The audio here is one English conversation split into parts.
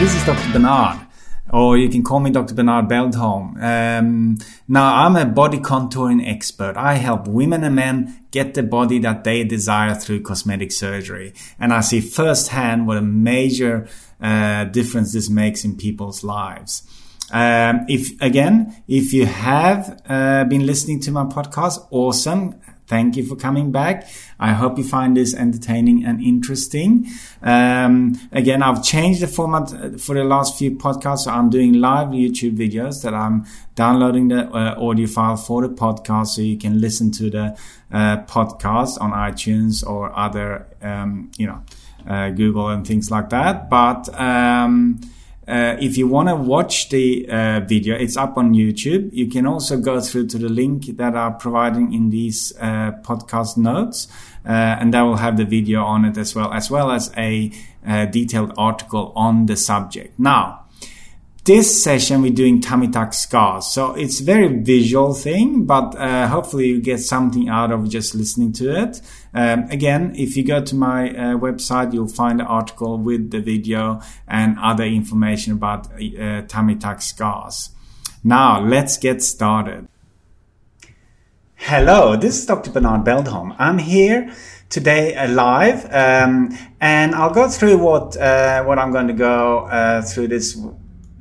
this is Dr. Bernard, or you can call me Dr. Bernard Beldholm. Um, now, I'm a body contouring expert. I help women and men get the body that they desire through cosmetic surgery. And I see firsthand what a major uh, difference this makes in people's lives. Um, if again, if you have uh, been listening to my podcast, awesome. Thank you for coming back. I hope you find this entertaining and interesting. Um, again, I've changed the format uh, for the last few podcasts. So I'm doing live YouTube videos that I'm downloading the uh, audio file for the podcast so you can listen to the uh, podcast on iTunes or other, um, you know, uh, Google and things like that. But, um, uh, if you want to watch the uh, video, it's up on YouTube. You can also go through to the link that I'm providing in these uh, podcast notes, uh, and that will have the video on it as well, as well as a uh, detailed article on the subject. Now, this session we're doing tummy tuck scars. So it's a very visual thing but uh, hopefully you get something out of just listening to it. Um, again if you go to my uh, website you'll find the article with the video and other information about uh, tummy tuck scars. Now let's get started. Hello this is dr bernard beldholm. I'm here today uh, live um, and i'll go through what uh, what i'm going to go uh, through this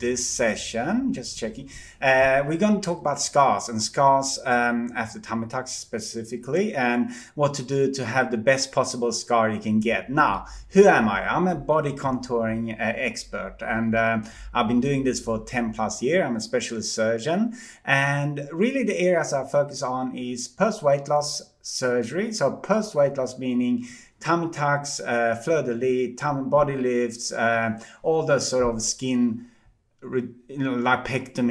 this session, just checking, uh, we're going to talk about scars and scars um, after tummy tucks specifically and what to do to have the best possible scar you can get. Now, who am I? I'm a body contouring uh, expert and um, I've been doing this for 10 plus years. I'm a specialist surgeon and really the areas I focus on is post weight loss surgery. So post weight loss meaning tummy tucks, uh, fleur de lis, tummy body lifts, uh, all those sort of skin you know,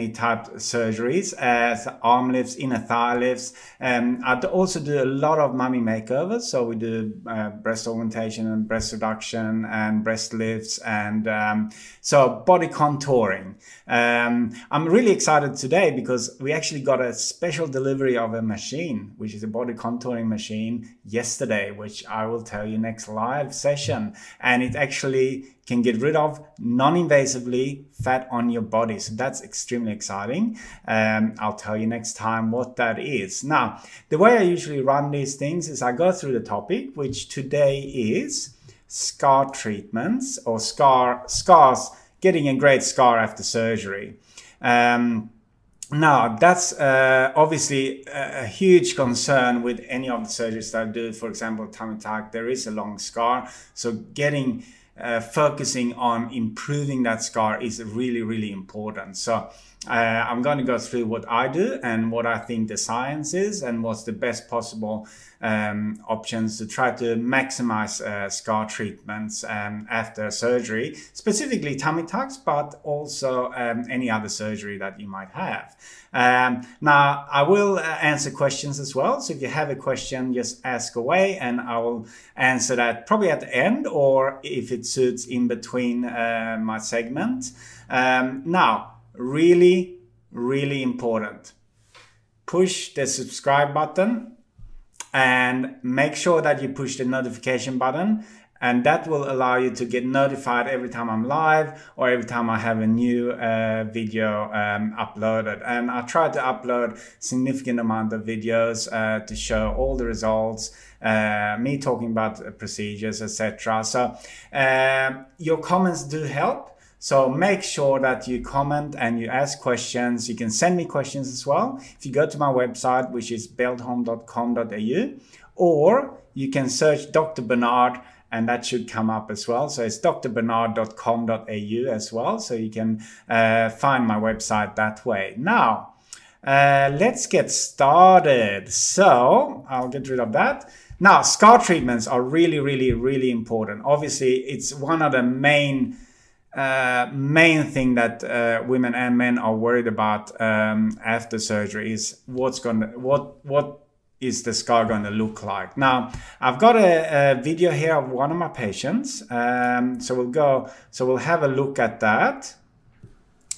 type surgeries, as arm lifts, inner thigh lifts. Um, I also do a lot of mummy makeovers. So we do uh, breast augmentation and breast reduction and breast lifts and um, so body contouring. Um, I'm really excited today because we actually got a special delivery of a machine, which is a body contouring machine yesterday, which I will tell you next live session. And it actually can get rid of non-invasively fat on your body. So that's extremely exciting. Um, I'll tell you next time what that is. Now, the way I usually run these things is I go through the topic, which today is scar treatments or scar scars, getting a great scar after surgery. Um, now, that's uh, obviously a, a, huge concern with any of the surgeries that I do. For example, tummy tuck, there is a long scar. So getting uh, focusing on improving that scar is really, really important. So uh, I'm going to go through what I do and what I think the science is and what's the best possible um, options to try to maximize uh, scar treatments um, after surgery, specifically tummy tucks, but also um, any other surgery that you might have. Um, now, I will uh, answer questions as well. So if you have a question, just ask away and I will answer that probably at the end or if it suits in between uh, my segment. Um, now, really, really important. Push the subscribe button and make sure that you push the notification button and that will allow you to get notified every time I'm live or every time I have a new uh, video um, uploaded. And I try to upload significant amount of videos uh, to show all the results, uh, me talking about procedures, etc. So um, your comments do help. So make sure that you comment and you ask questions. You can send me questions as well. If you go to my website, which is beldholm.com.au, or you can search Dr. Bernard and that should come up as well. So it's drbernard.com.au as well. So you can uh, find my website that way. Now, uh, let's get started. So I'll get rid of that. Now, scar treatments are really, really, really important. Obviously, it's one of the main uh, main thing that uh, women and men are worried about um, after surgery is what's going to what what is the scar going to look like now i've got a, a video here of one of my patients um, so we'll go so we'll have a look at that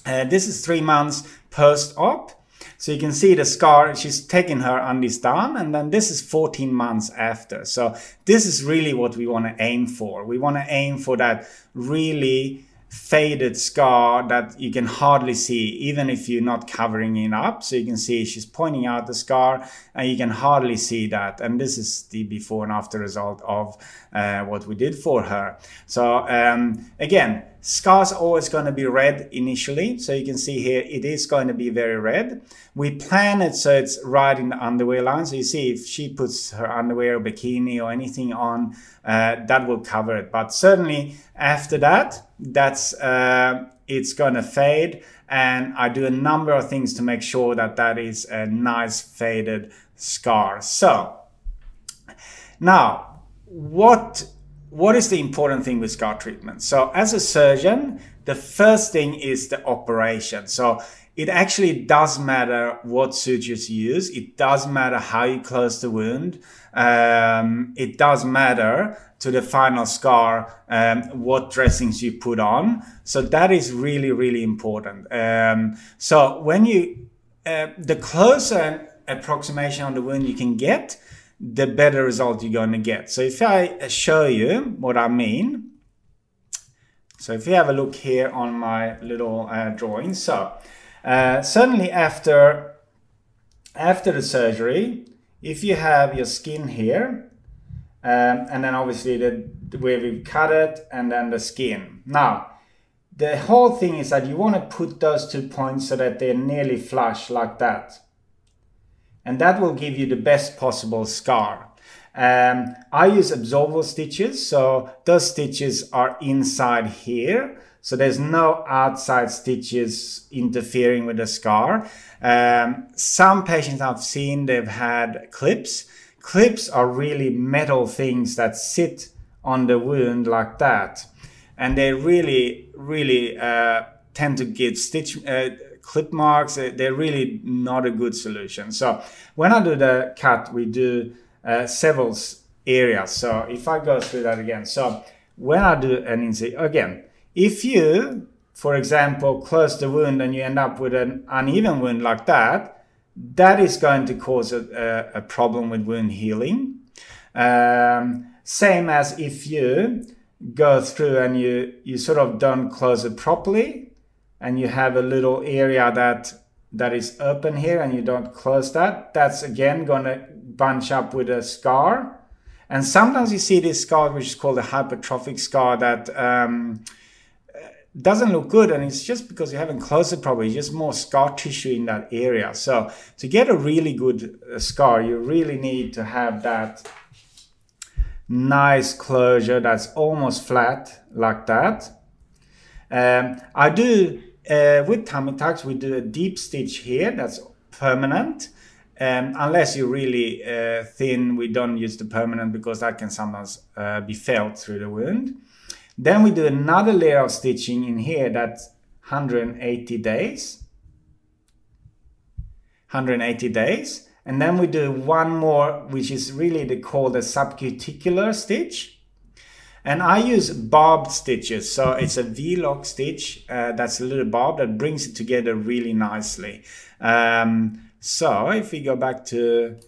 uh, this is three months post-op so you can see the scar, she's taking her undies down and then this is 14 months after. So this is really what we want to aim for. We want to aim for that really faded scar that you can hardly see even if you're not covering it up. So you can see she's pointing out the scar and you can hardly see that. And this is the before and after result of uh, what we did for her. So um, again scars always going to be red initially. So you can see here it is going to be very red. We plan it so it's right in the underwear line. So you see if she puts her underwear or bikini or anything on uh, that will cover it. But certainly after that that's uh, it's gonna fade and I do a number of things to make sure that that is a nice faded scar. So now what what is the important thing with scar treatment? So as a surgeon, the first thing is the operation. So it actually does matter what sutures you use. It does matter how you close the wound. Um, it does matter to the final scar um, what dressings you put on. So that is really, really important. Um, so when you, uh, the closer approximation on the wound you can get, the better result you're going to get. So if I show you what I mean, so if you have a look here on my little uh, drawing, so uh, certainly after after the surgery, if you have your skin here, um, and then obviously the, the where we've cut it, and then the skin. Now, the whole thing is that you want to put those two points so that they're nearly flush like that. And that will give you the best possible scar. Um, I use absorbable stitches, so those stitches are inside here. So there's no outside stitches interfering with the scar. Um, some patients I've seen, they've had clips. Clips are really metal things that sit on the wound like that. And they really, really uh, tend to get stitch uh, clip marks. They're really not a good solution. So when I do the cut, we do uh, several areas. So if I go through that again, so when I do an incision, again, if you, for example, close the wound and you end up with an uneven wound like that, that is going to cause a, a, a problem with wound healing. Um, same as if you go through and you, you sort of don't close it properly and you have a little area that that is open here and you don't close that, that's again going to bunch up with a scar. And sometimes you see this scar, which is called a hypertrophic scar, that um, doesn't look good and it's just because you haven't closed it properly just more scar tissue in that area. So to get a really good uh, scar you really need to have that nice closure that's almost flat like that. Um, i do uh, with tummy tucks we do a deep stitch here that's permanent. Um, unless you're really uh, thin we don't use the permanent because that can sometimes uh, be felt through the wound then we do another layer of stitching in here that's 180 days. 180 days. And then we do one more, which is really the, called a subcuticular stitch. And I use barbed stitches. So it's a V-Loc stitch uh, that's a little bob that brings it together really nicely. Um, so if we go back to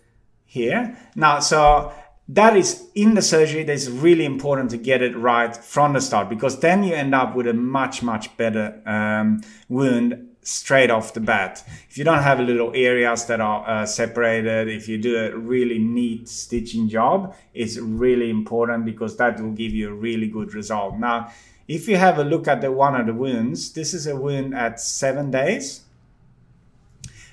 here. Now, so that is in the surgery that's really important to get it right from the start because then you end up with a much much better um, wound straight off the bat. If you don't have little areas that are uh, separated if you do a really neat stitching job it's really important because that will give you a really good result. Now if you have a look at the one of the wounds this is a wound at seven days.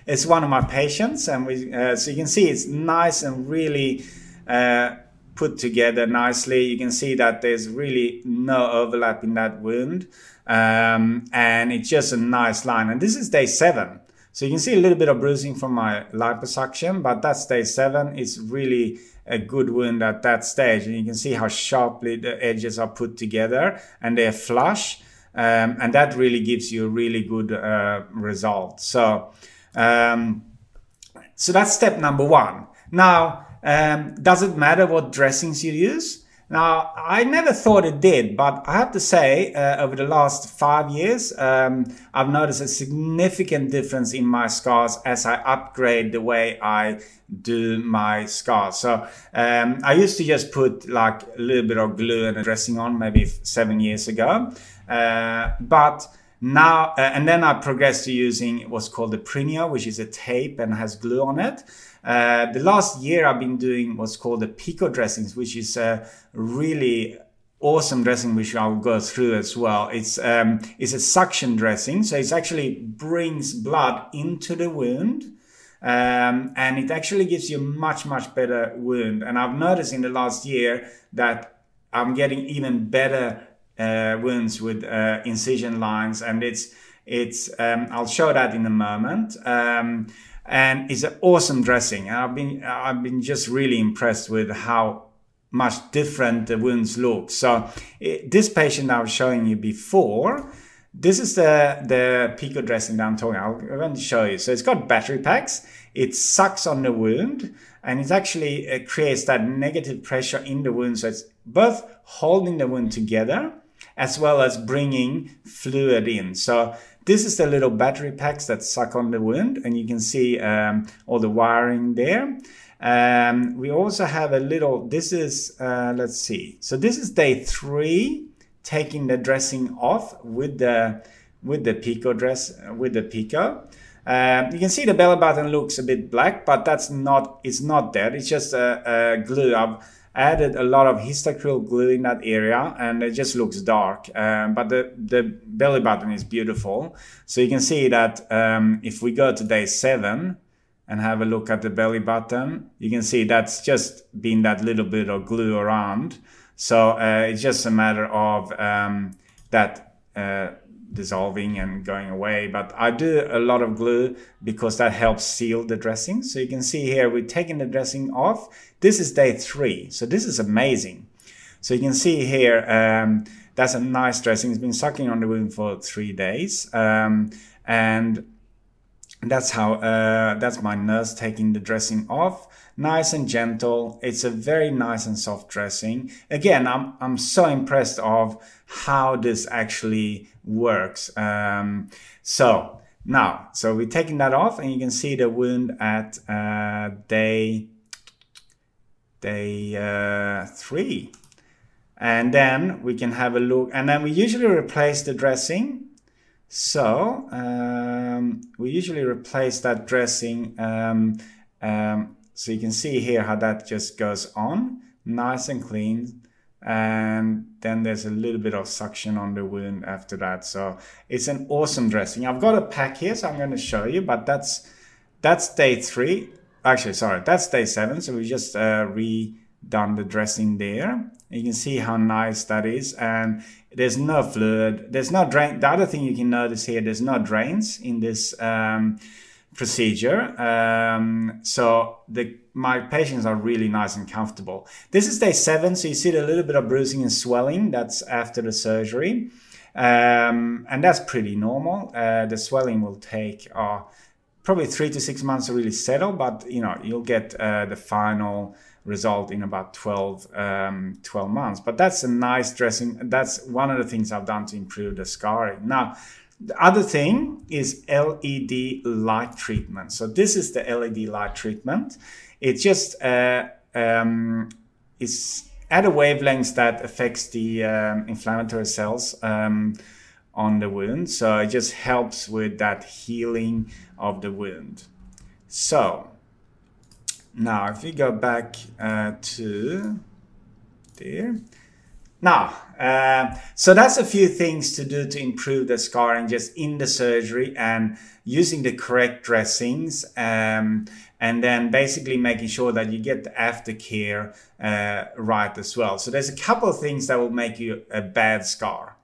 It's one of my patients and we uh, so you can see it's nice and really uh, put together nicely. You can see that there's really no overlap in that wound. Um, and it's just a nice line. And this is day seven. So you can see a little bit of bruising from my liposuction, but that's day seven. It's really a good wound at that stage. And you can see how sharply the edges are put together and they're flush. Um, and that really gives you a really good uh, result. So, um, so that's step number one. Now, um, does it matter what dressings you use? Now, I never thought it did, but I have to say, uh, over the last five years, um, I've noticed a significant difference in my scars as I upgrade the way I do my scars. So um, I used to just put like a little bit of glue and a dressing on maybe seven years ago. Uh, but now, uh, and then I progressed to using what's called the Prineo, which is a tape and has glue on it. Uh, the last year I've been doing what's called the Pico dressings, which is a really awesome dressing, which I'll go through as well. It's um, it's a suction dressing, so it actually brings blood into the wound. Um, and it actually gives you a much much better wound and i've noticed in the last year that i'm getting even better uh, wounds with uh, incision lines and it's it's um, i'll show that in a moment um, and it's an awesome dressing and i've been i've been just really impressed with how much different the wounds look so it, this patient i was showing you before this is the, the Pico dressing that I'm talking about. I'm going to show you. So it's got battery packs. It sucks on the wound and it actually it creates that negative pressure in the wound. So it's both holding the wound together as well as bringing fluid in. So this is the little battery packs that suck on the wound and you can see um, all the wiring there. Um, we also have a little, this is, uh, let's see. So this is day three taking the dressing off with the with the pico dress with the pico. Um, you can see the belly button looks a bit black, but that's not it's not that. It's just a, a glue. I've added a lot of Histoacryl glue in that area, and it just looks dark. Um, but the the belly button is beautiful. So you can see that um, if we go to day seven and have a look at the belly button, you can see that's just been that little bit of glue around. So uh, it's just a matter of um, that uh, dissolving and going away. But I do a lot of glue because that helps seal the dressing. So you can see here, we're taking the dressing off. This is day three. So this is amazing. So you can see here, um, that's a nice dressing. It's been sucking on the wound for three days. Um, and that's how, uh, that's my nurse taking the dressing off nice and gentle. It's a very nice and soft dressing. Again, I'm, I'm so impressed of how this actually works. Um, so now, so we're taking that off and you can see the wound at uh, day, day uh, three. And then we can have a look and then we usually replace the dressing. So um, we usually replace that dressing um, um, so you can see here how that just goes on, nice and clean. And then there's a little bit of suction on the wound after that. So it's an awesome dressing. I've got a pack here, so I'm going to show you, but that's that's day three. Actually, sorry, that's day seven. So we just uh, redone the dressing there. You can see how nice that is. And there's no fluid. There's no drain. The other thing you can notice here, there's no drains in this um, procedure. Um, so the my patients are really nice and comfortable. This is day seven, so you see a little bit of bruising and swelling. That's after the surgery, um, and that's pretty normal. Uh, the swelling will take uh, probably three to six months to really settle, but you know you'll get uh, the final result in about 12, um, 12 months. But that's a nice dressing. That's one of the things I've done to improve the scarring. Now the other thing is LED light treatment. So this is the LED light treatment. It's just uh, um, it's at a wavelength that affects the um, inflammatory cells um, on the wound. So it just helps with that healing of the wound. So now if we go back uh, to there, now, uh, so that's a few things to do to improve the scarring just in the surgery and using the correct dressings. Um, and then basically making sure that you get the aftercare uh, right as well. So there's a couple of things that will make you a bad scar.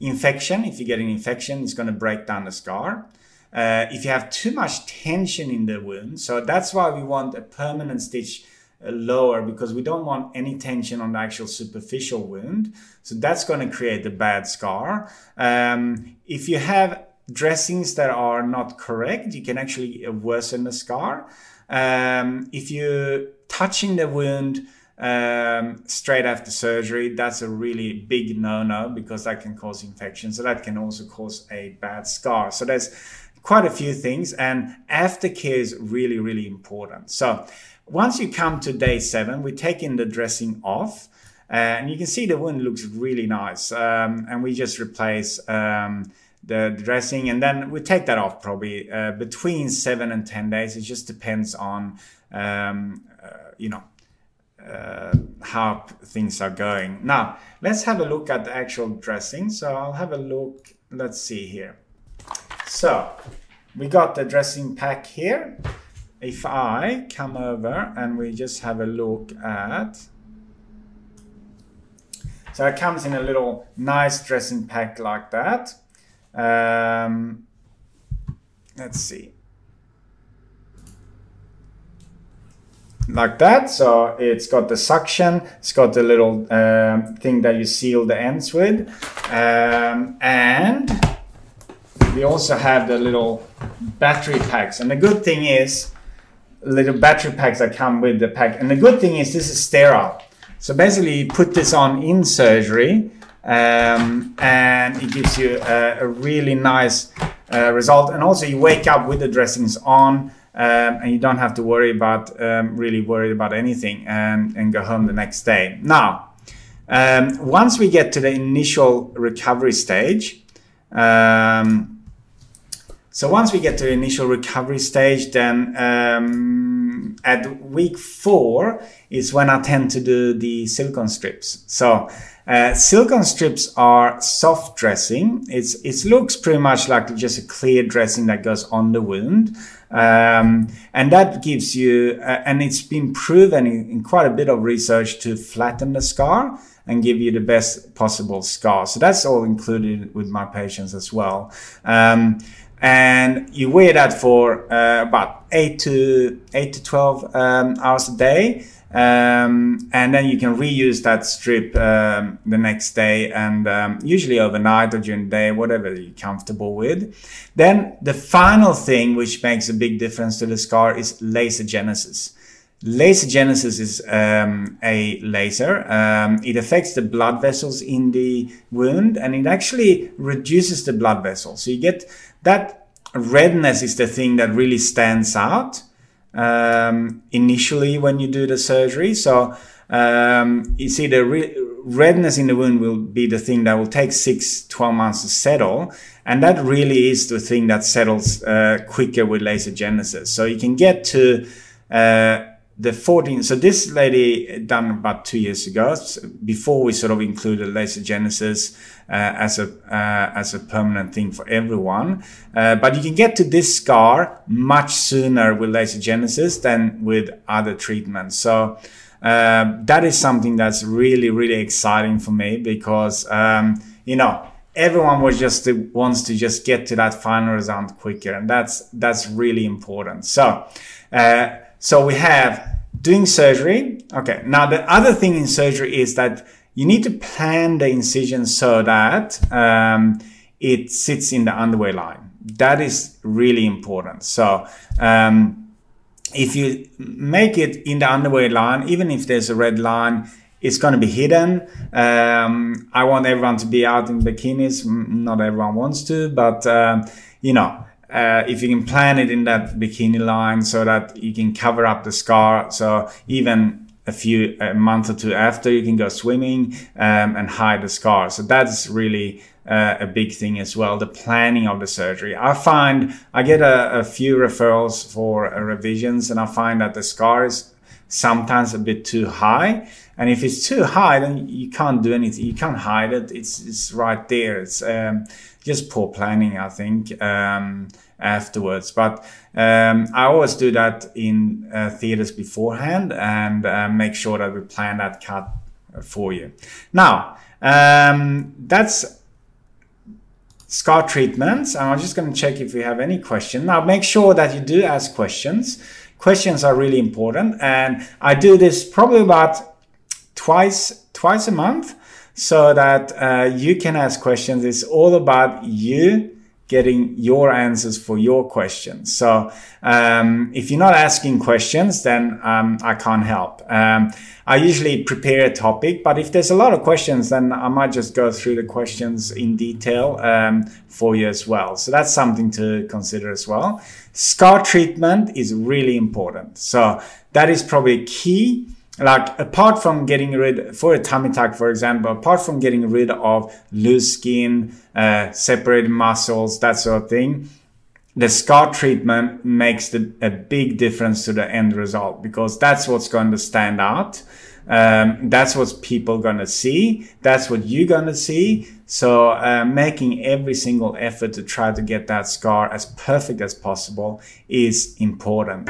Infection, if you get an infection, it's going to break down the scar. Uh, if you have too much tension in the wound, so that's why we want a permanent stitch lower because we don't want any tension on the actual superficial wound. So that's going to create a bad scar. Um, if you have dressings that are not correct, you can actually worsen the scar. Um, if you're touching the wound um, straight after surgery, that's a really big no-no because that can cause infection. So that can also cause a bad scar. So there's quite a few things and aftercare is really, really important. So once you come to day seven, we're taking the dressing off. Uh, and you can see the wound looks really nice. Um, and we just replace um, the dressing and then we take that off probably uh, between seven and 10 days. It just depends on, um, uh, you know, uh, how things are going. Now, let's have a look at the actual dressing. So I'll have a look. Let's see here. So we got the dressing pack here. If I come over and we just have a look at so it comes in a little nice dressing pack like that. Um, let's see. Like that. So it's got the suction. It's got the little um, thing that you seal the ends with. Um, and we also have the little battery packs. And the good thing is, little battery packs that come with the pack. And the good thing is this is sterile. So basically, you put this on in surgery, um, and it gives you a, a really nice uh, result. And also, you wake up with the dressings on. Um, and you don't have to worry about um, really worried about anything and, and go home the next day. Now, um, once we get to the initial recovery stage, um, so once we get to the initial recovery stage, then um, at week four is when I tend to do the silicone strips. So uh, silicone strips are soft dressing. It's it looks pretty much like just a clear dressing that goes on the wound, um, and that gives you. Uh, and it's been proven in, in quite a bit of research to flatten the scar and give you the best possible scar. So that's all included with my patients as well. Um, and you wear that for uh, about eight to eight to twelve um, hours a day. Um, and then you can reuse that strip um, the next day and um, usually overnight or during the day, whatever you're comfortable with. Then the final thing which makes a big difference to the scar is laser genesis. Laser genesis is um, a laser. Um, it affects the blood vessels in the wound and it actually reduces the blood vessels. So you get that redness is the thing that really stands out um, initially when you do the surgery. So um, you see the re- redness in the wound will be the thing that will take six, 12 months to settle. And that really is the thing that settles uh, quicker with laser genesis. So you can get to uh, the 14 so this lady done about two years ago before we sort of included laser genesis uh, as a uh, as a permanent thing for everyone. Uh, but you can get to this scar much sooner with laser genesis than with other treatments. So uh, that is something that's really really exciting for me because um, you know everyone was just wants to just get to that final result quicker and that's that's really important. So uh, so we have doing surgery. Okay. Now the other thing in surgery is that you need to plan the incision so that um, it sits in the underway line. That is really important. So um, if you make it in the underway line, even if there's a red line, it's going to be hidden. Um, I want everyone to be out in bikinis. Not everyone wants to, but um, you know, uh, if you can plan it in that bikini line so that you can cover up the scar. So even a few a month or two after you can go swimming um, and hide the scar. So that's really uh, a big thing as well. The planning of the surgery. I find I get a, a few referrals for uh, revisions, and I find that the scar is sometimes a bit too high. And if it's too high, then you can't do anything. You can't hide it. It's it's right there. It's um, just poor planning, I think. Um, afterwards. But um, I always do that in uh, theaters beforehand and uh, make sure that we plan that cut for you. Now, um, that's scar treatments. I'm just going to check if we have any questions. Now, make sure that you do ask questions. Questions are really important, and I do this probably about twice twice a month so that uh, you can ask questions. It's all about you getting your answers for your questions. So um, if you're not asking questions, then um, I can't help. Um, I usually prepare a topic, but if there's a lot of questions, then I might just go through the questions in detail um, for you as well. So that's something to consider as well. Scar treatment is really important. So that is probably key like apart from getting rid for a tummy tuck for example apart from getting rid of loose skin uh, separated muscles that sort of thing the scar treatment makes the, a big difference to the end result because that's what's going to stand out. Um, that's what people gonna see. That's what you're gonna see. So uh, making every single effort to try to get that scar as perfect as possible is important